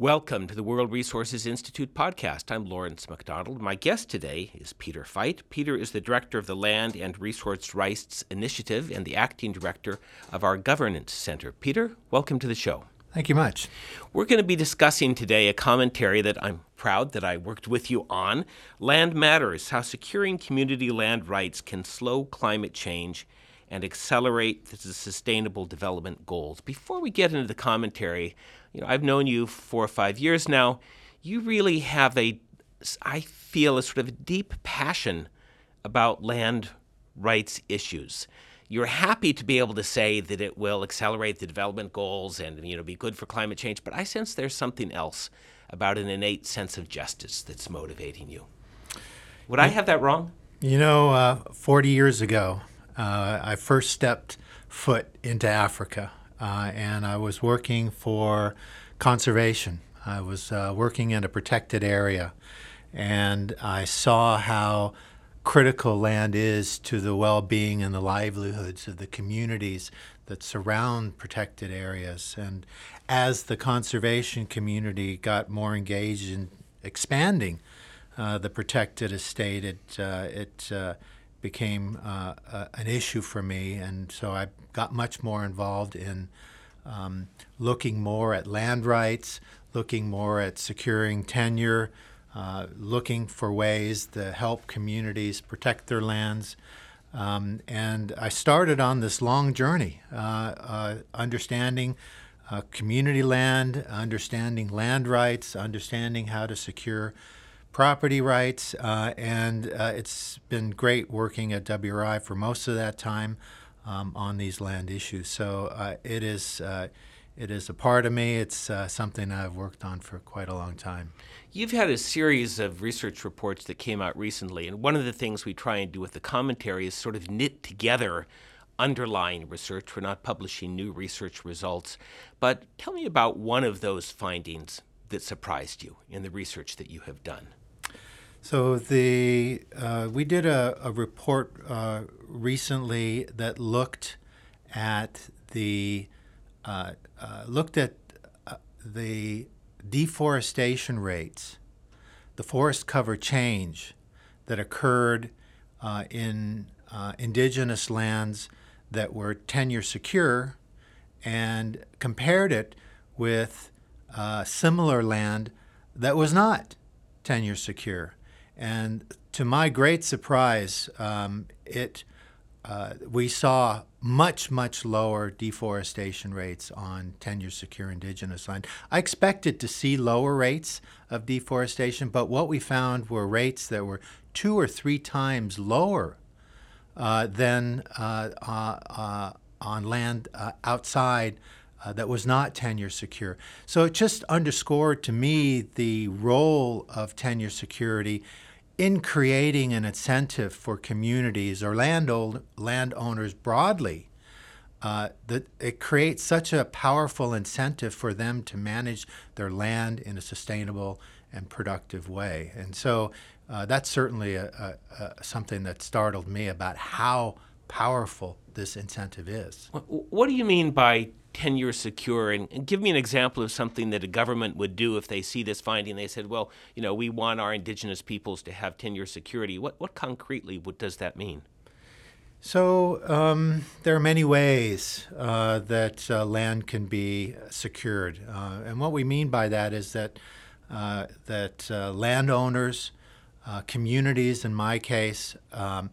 Welcome to the World Resources Institute podcast. I'm Lawrence MacDonald. My guest today is Peter Veit. Peter is the director of the Land and Resource Rights Initiative and the acting director of our Governance Center. Peter, welcome to the show. Thank you much. We're going to be discussing today a commentary that I'm proud that I worked with you on Land Matters How Securing Community Land Rights Can Slow Climate Change and Accelerate the Sustainable Development Goals. Before we get into the commentary, you know, I've known you four or five years now. You really have a, I feel, a sort of deep passion about land rights issues. You're happy to be able to say that it will accelerate the development goals and you know be good for climate change, but I sense there's something else about an innate sense of justice that's motivating you. Would I have that wrong? You know, uh, 40 years ago, uh, I first stepped foot into Africa uh, and I was working for conservation. I was uh, working in a protected area, and I saw how critical land is to the well being and the livelihoods of the communities that surround protected areas. And as the conservation community got more engaged in expanding uh, the protected estate, it, uh, it uh, became uh, an issue for me. And so I got much more involved in um, looking more at land rights, looking more at securing tenure, uh, looking for ways to help communities protect their lands. Um, and I started on this long journey, uh, uh, understanding uh, community land, understanding land rights, understanding how to secure property rights, uh, and uh, it's been great working at WRI for most of that time um, on these land issues. So uh, it is uh, it is a part of me. It's uh, something I've worked on for quite a long time. You've had a series of research reports that came out recently, and one of the things we try and do with the commentary is sort of knit together underlying research. We're not publishing new research results, but tell me about one of those findings that surprised you in the research that you have done. So the uh, we did a, a report uh, recently that looked at the uh, uh looked at uh, the deforestation rates, the forest cover change that occurred uh, in indigenous lands that were tenure secure, and compared it with similar land that was not tenure secure. And to my great surprise, um, it uh, we saw much, much lower deforestation rates on tenure secure indigenous land. I expected to see lower rates of deforestation, but what we found were rates that were two or three times lower uh, than uh, uh, uh on land uh, outside that was not tenure secure. So it just underscored to me the role of tenure security in creating an incentive for communities or land landowners broadly, uh, that it creates such a powerful incentive for them to manage their land in a sustainable and productive way. And so uh, that's certainly a, a, a something that startled me about how powerful this incentive is. What do you mean by tenure secure? And, give me an example of something that a government would do if they see this finding. They said, well, you know, we want our indigenous peoples to have tenure security. What, what concretely what does that mean? So um, there are many ways uh, that uh, land can be secured, uh, and what we mean by that is that uh, that uh, landowners, uh, communities, in my case, um,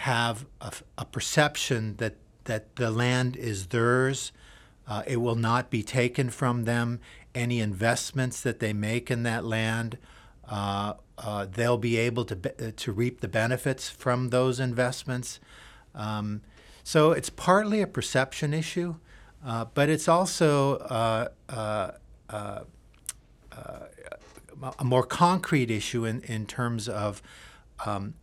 have a, a perception that that the land is theirs. Uh, it will not be taken from them. Any investments that they make in that land, uh, uh, they'll be able to, be, uh, to reap the benefits from those investments. Um, so it's partly a perception issue, uh, but it's also uh, a more concrete issue in, in terms of um,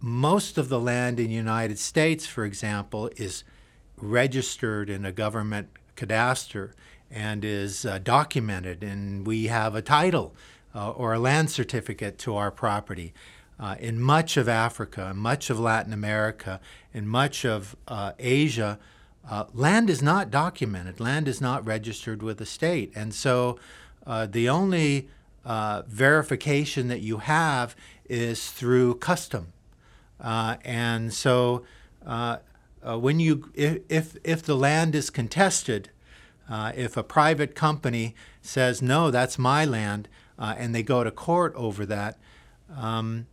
most of the land in the United States, for example, is registered in a government cadastre and is uh, documented, and we have a title uh, or a land certificate to our property. Uh, in much of Africa, in much of Latin America, in much of uh, Asia, uh, land is not documented, land is not registered with the state. And so uh, the only verification that you have is through custom. Uh, and so uh, uh, when you, if, if, the land is contested, if a private company says, no, that's my land, and they go to court over that, um,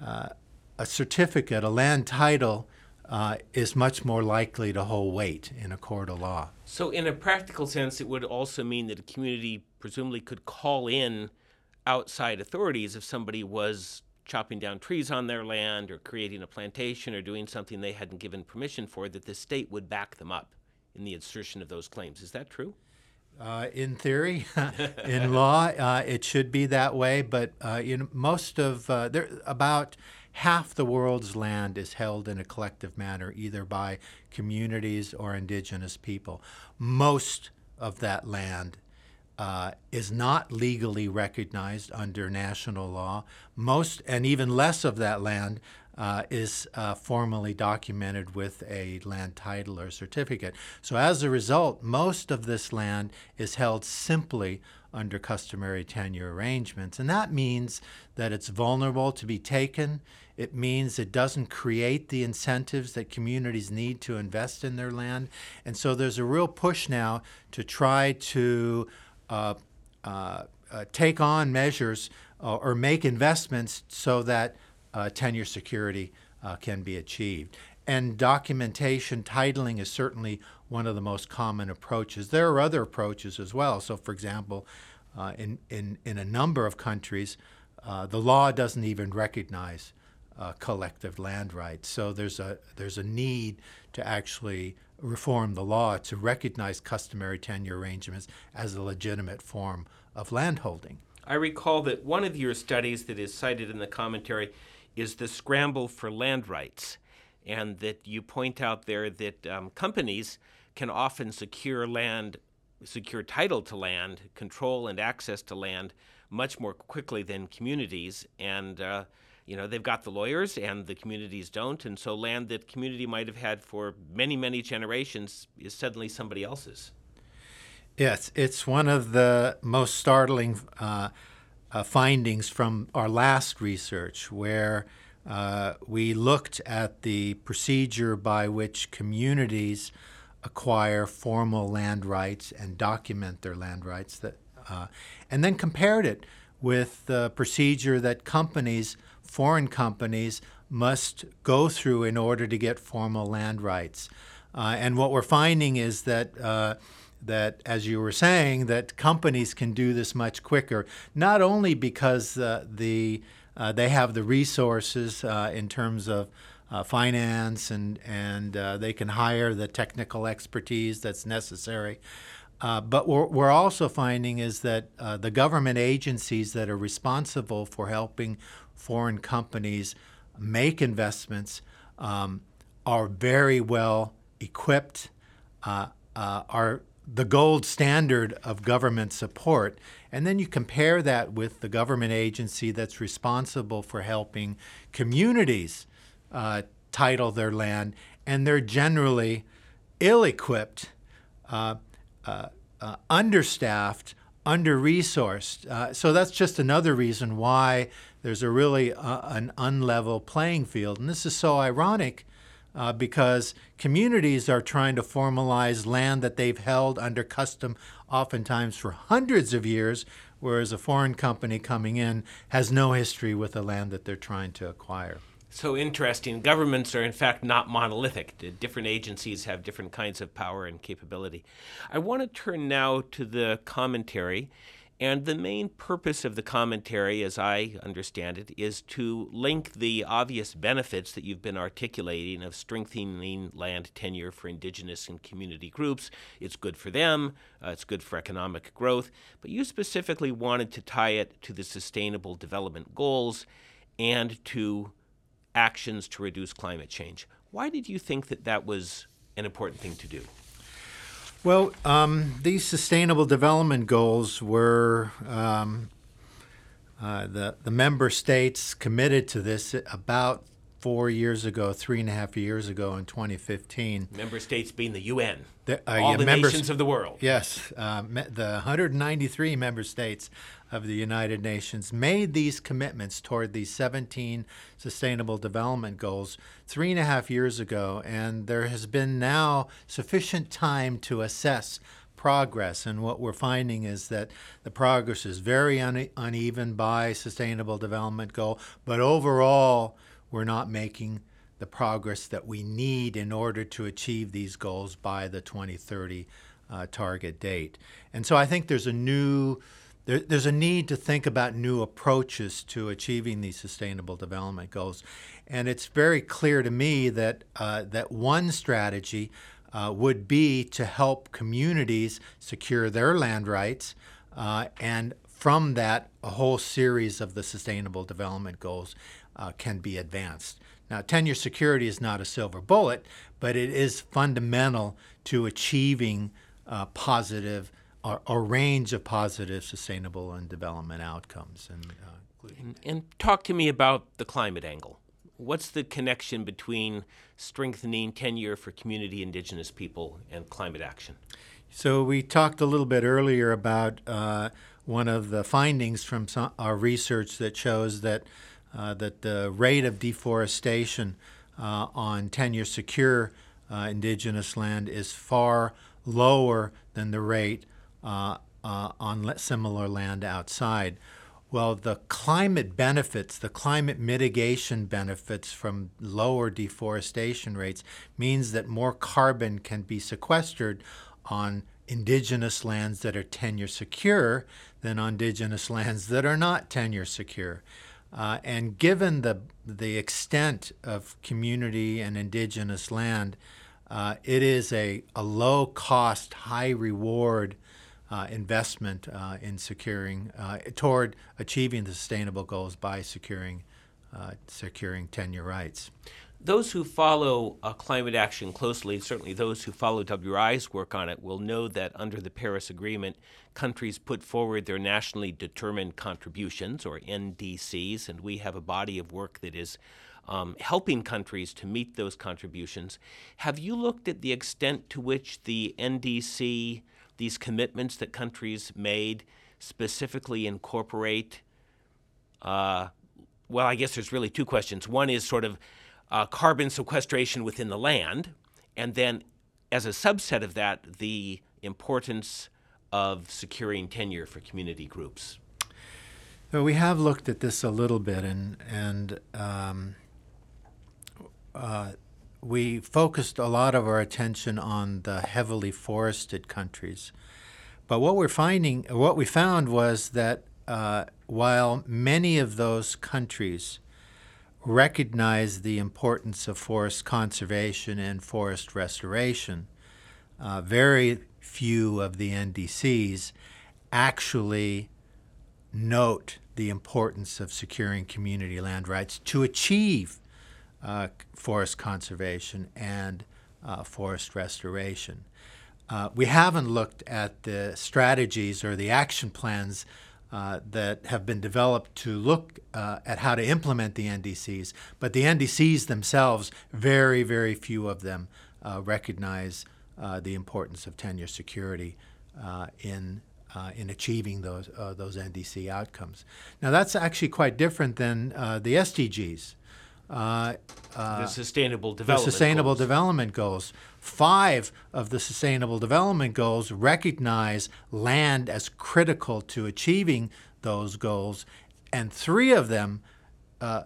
a certificate, a land title, uh, is much more likely to hold weight in a court of law. So, in a practical sense, it would also mean that a community presumably could call in outside authorities if somebody was chopping down trees on their land or creating a plantation or doing something they hadn't given permission for, that the state would back them up in the assertion of those claims. Is that true? Uh, in theory, in law, uh, it should be that way. But uh, you know, most of uh, there about half the world's land is held in a collective manner, either by communities or indigenous people. Most of that land uh, is not legally recognized under national law. Most, and even less of that land, uh, is uh, formally documented with a land title or certificate. So, as a result, most of this land is held simply under customary tenure arrangements. And that means that it's vulnerable to be taken. It means it doesn't create the incentives that communities need to invest in their land. And so there's a real push now to try to take on measures uh, or make investments so that uh, tenure security uh, can be achieved. And documentation, titling is certainly one of the most common approaches. There are other approaches as well. So, for example, uh, in, in, in a number of countries, uh, the law doesn't even recognize uh, collective land rights. So there's a, there's a need to actually reform the law to recognize customary tenure arrangements as a legitimate form of landholding. I recall that one of your studies that is cited in the commentary is the scramble for land rights and that you point out there that um, companies can often secure land, secure title to land, control and access to land much more quickly than communities. And, uh, you know, they've got the lawyers and the communities don't. And so land that community might have had for many, many generations is suddenly somebody else's. Yes, it's one of the most startling uh, uh, findings from our last research where uh, we looked at the procedure by which communities acquire formal land rights and document their land rights, that, uh, and then compared it with the procedure that companies, foreign companies, must go through in order to get formal land rights. Uh, and what we're finding is that uh, that, as you were saying, that companies can do this much quicker, not only because uh, the uh, they have the resources uh, in terms of uh, finance and, and uh, they can hire the technical expertise that's necessary. Uh, but what we're also finding is that uh, the government agencies that are responsible for helping foreign companies make investments um, are very well equipped, are the gold standard of government support. And then you compare that with the government agency that's responsible for helping communities uh, title their land, and they're generally ill equipped, uh, uh, understaffed, under resourced. Uh, so that's just another reason why there's a really uh, an unlevel playing field. And this is so ironic uh, because communities are trying to formalize land that they've held under custom oftentimes for hundreds of years, whereas a foreign company coming in has no history with the land that they're trying to acquire. So interesting. Governments are, in fact, not monolithic. Different agencies have different kinds of power and capability. I want to turn now to the commentary and the main purpose of the commentary, as I understand it, is to link the obvious benefits that you've been articulating of strengthening land tenure for indigenous and community groups. It's good for them, uh, it's good for economic growth, but you specifically wanted to tie it to the Sustainable Development Goals and to actions to reduce climate change. Why did you think that that was an important thing to do? Well, um, these sustainable development goals were um, uh, the the member states committed to this about four years ago, three and a half years ago in 2015. Member states being the UN, The- uh, all yeah, the members- nations of the world. Yes, uh, the 193 member states of the United Nations made these commitments toward these 17 Sustainable Development Goals three and a half years ago, and there has been now sufficient time to assess progress. And what we're finding is that the progress is very une- uneven by Sustainable Development Goal, but overall, we're not making the progress that we need in order to achieve these goals by the 2030 uh, target date. And so I think there's a new there, there's a need to think about new approaches to achieving these sustainable development goals. And it's very clear to me that uh, that one strategy uh, would be to help communities secure their land rights uh, and from that, a whole series of the Sustainable Development Goals uh, can be advanced. Now, tenure security is not a silver bullet, but it is fundamental to achieving uh, positive, or a range of positive, sustainable, and development outcomes. And, uh, including And talk to me about the climate angle. What's the connection between strengthening tenure for community indigenous people and climate action? So we talked a little bit earlier about uh, one of the findings from some, our research that shows that that the rate of deforestation uh, on tenure secure uh, indigenous land is far lower than the rate uh, uh, on similar land outside. Well, the climate benefits, the climate mitigation benefits from lower deforestation rates means that more carbon can be sequestered on indigenous lands that are tenure secure than on indigenous lands that are not tenure secure. Uh, and given the, the extent of community and indigenous land, uh, it is a, a low cost, high reward uh, investment uh, in securing uh, toward achieving the sustainable goals by securing uh, securing tenure rights. Those who follow uh, climate action closely, certainly those who follow WRI's work on it, will know that under the Paris Agreement, countries put forward their nationally determined contributions, or NDCs, and we have a body of work that is um, helping countries to meet those contributions. Have you looked at the extent to which the NDC, these commitments that countries made, specifically incorporate? Uh, well, I guess there's really two questions. One is sort of uh, carbon sequestration within the land, and then as a subset of that, the importance of securing tenure for community groups. So we have looked at this a little bit, and and um, uh, we focused a lot of our attention on the heavily forested countries. But what we're finding, what we found was that uh, while many of those countries recognize the importance of forest conservation and forest restoration, uh, very few of the NDCs actually note the importance of securing community land rights to achieve uh, forest conservation and uh, forest restoration. Uh, we haven't looked at the strategies or the action plans uh, that have been developed to look uh, at how to implement the NDCs, but the NDCs themselves, very, very few of them uh, recognize uh, the importance of tenure security uh, in in achieving those those NDC outcomes. Now that's actually quite different than the SDGs. Uh, the Sustainable the Development Sustainable Goals. Development Goals. Five of the Sustainable Development Goals recognize land as critical to achieving those goals, and three of them uh,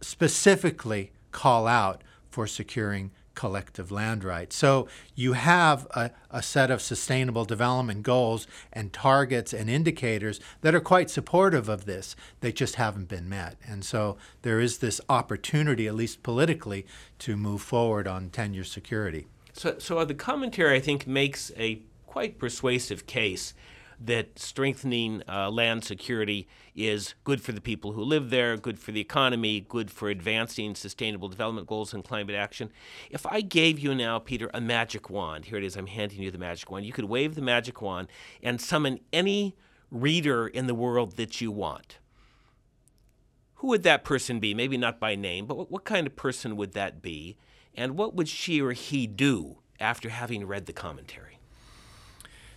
specifically call out for securing collective land rights. So you have a, a set of sustainable development goals and targets and indicators that are quite supportive of this. They just haven't been met. And so there is this opportunity, at least politically, to move forward on tenure security. So, so the commentary, I think, makes a quite persuasive case that strengthening uh, land security is good for the people who live there, good for the economy, good for advancing sustainable development goals and climate action. If I gave you now, Peter, a magic wand, here it is, I'm handing you the magic wand, you could wave the magic wand and summon any reader in the world that you want. who would that person be? Maybe not by name, but what, what kind of person would that be? And what would she or he do after having read the commentary?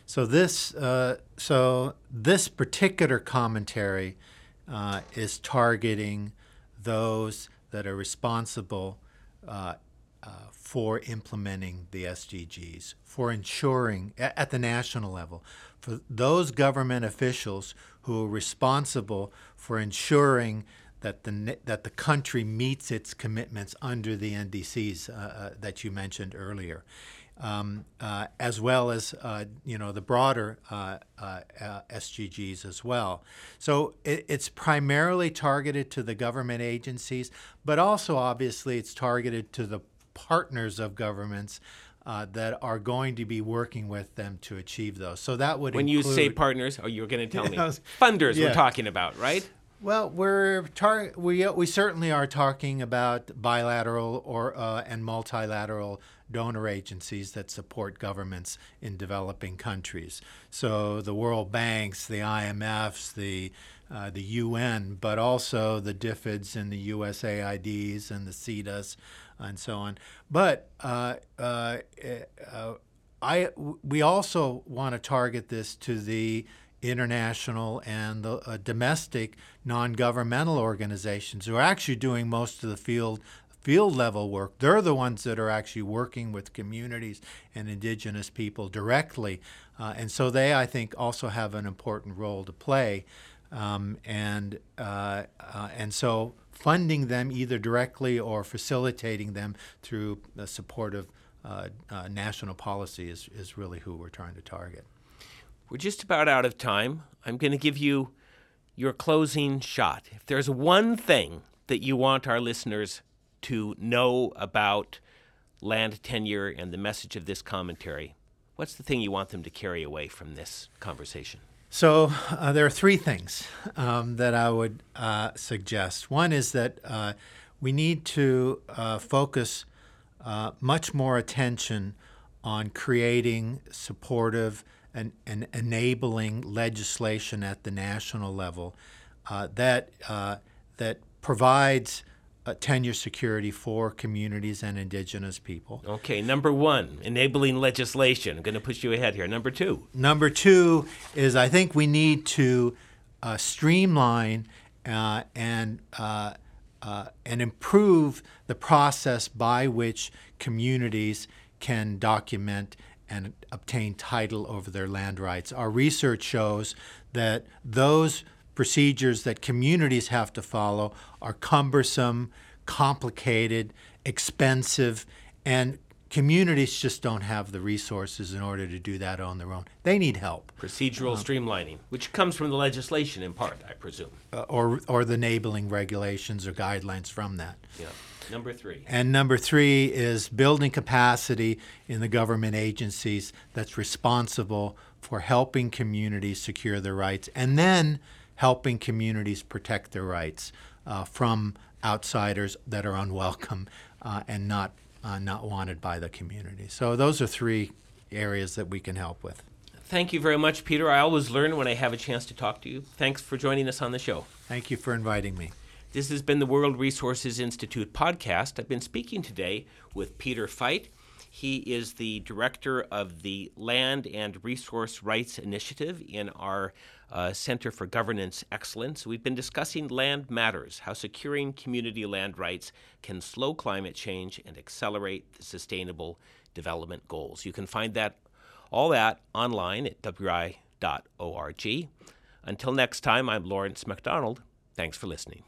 So this, uh, so this particular commentary uh, is targeting those that are responsible uh, uh for implementing the SDGs, for ensuring at the national level, for those government officials who are responsible for ensuring that the that the country meets its commitments under the NDCs uh, uh, that you mentioned earlier, um, uh, as well as uh, you know the broader uh, uh, SDGs as well. So it, it's primarily targeted to the government agencies, but also obviously it's targeted to the partners of governments. that are going to be working with them to achieve those. So that would when include, you say partners, oh, you're going to tell me funders. Yeah. We're talking about, right? Well, we're tar- we we certainly are talking about bilateral or uh, and multilateral donor agencies that support governments in developing countries. So the World Banks, the IMFs, the uh, the UN, but also the DFIDs and the USAIDs and the SIDAs and so on. But uh, uh, uh I we also want to target this to the international and the uh, domestic non-governmental organizations who are actually doing most of the field field level work. They're the ones that are actually working with communities and indigenous people directly, uh, and so they, I think, also have an important role to play. Um, and uh, uh and so funding them either directly or facilitating them through the support of uh, uh, national policy is, is really who we're trying to target. We're just about out of time. I'm going to give you your closing shot. If there's one thing that you want our listeners to know about land tenure and the message of this commentary, what's the thing you want them to carry away from this conversation? So, uh, there are three things um, that I would uh, suggest. One is that uh, we need to uh, focus uh, much more attention on creating supportive and, and enabling legislation at the national level uh, that uh, that provides uh, tenure security for communities and indigenous people. Okay, number one, enabling legislation. I'm going to push you ahead here. Number two. Number two is I think we need to uh, streamline uh, and uh, and improve the process by which communities can document and obtain title over their land rights. Our research shows that those procedures that communities have to follow are cumbersome, complicated, expensive, and communities just don't have the resources in order to do that on their own. They need help. Procedural um, streamlining, which comes from the legislation in part, I presume. Uh, or, or the enabling regulations or guidelines from that. Yeah. Number three. And number three is building capacity in the government agencies that's responsible for helping communities secure their rights and then helping communities protect their rights uh, from outsiders that are unwelcome uh, and not, uh, not wanted by the community. So those are three areas that we can help with. Thank you very much, Peter. I always learn when I have a chance to talk to you. Thanks for joining us on the show. Thank you for inviting me. This has been the World Resources Institute podcast. I've been speaking today with Peter Veit. He is the director of the Land and Resource Rights Initiative in our uh, Center for Governance Excellence. We've been discussing land matters, how securing community land rights can slow climate change and accelerate the sustainable development goals. You can find that all that online at wi.org. Until next time, I'm Lawrence MacDonald. Thanks for listening.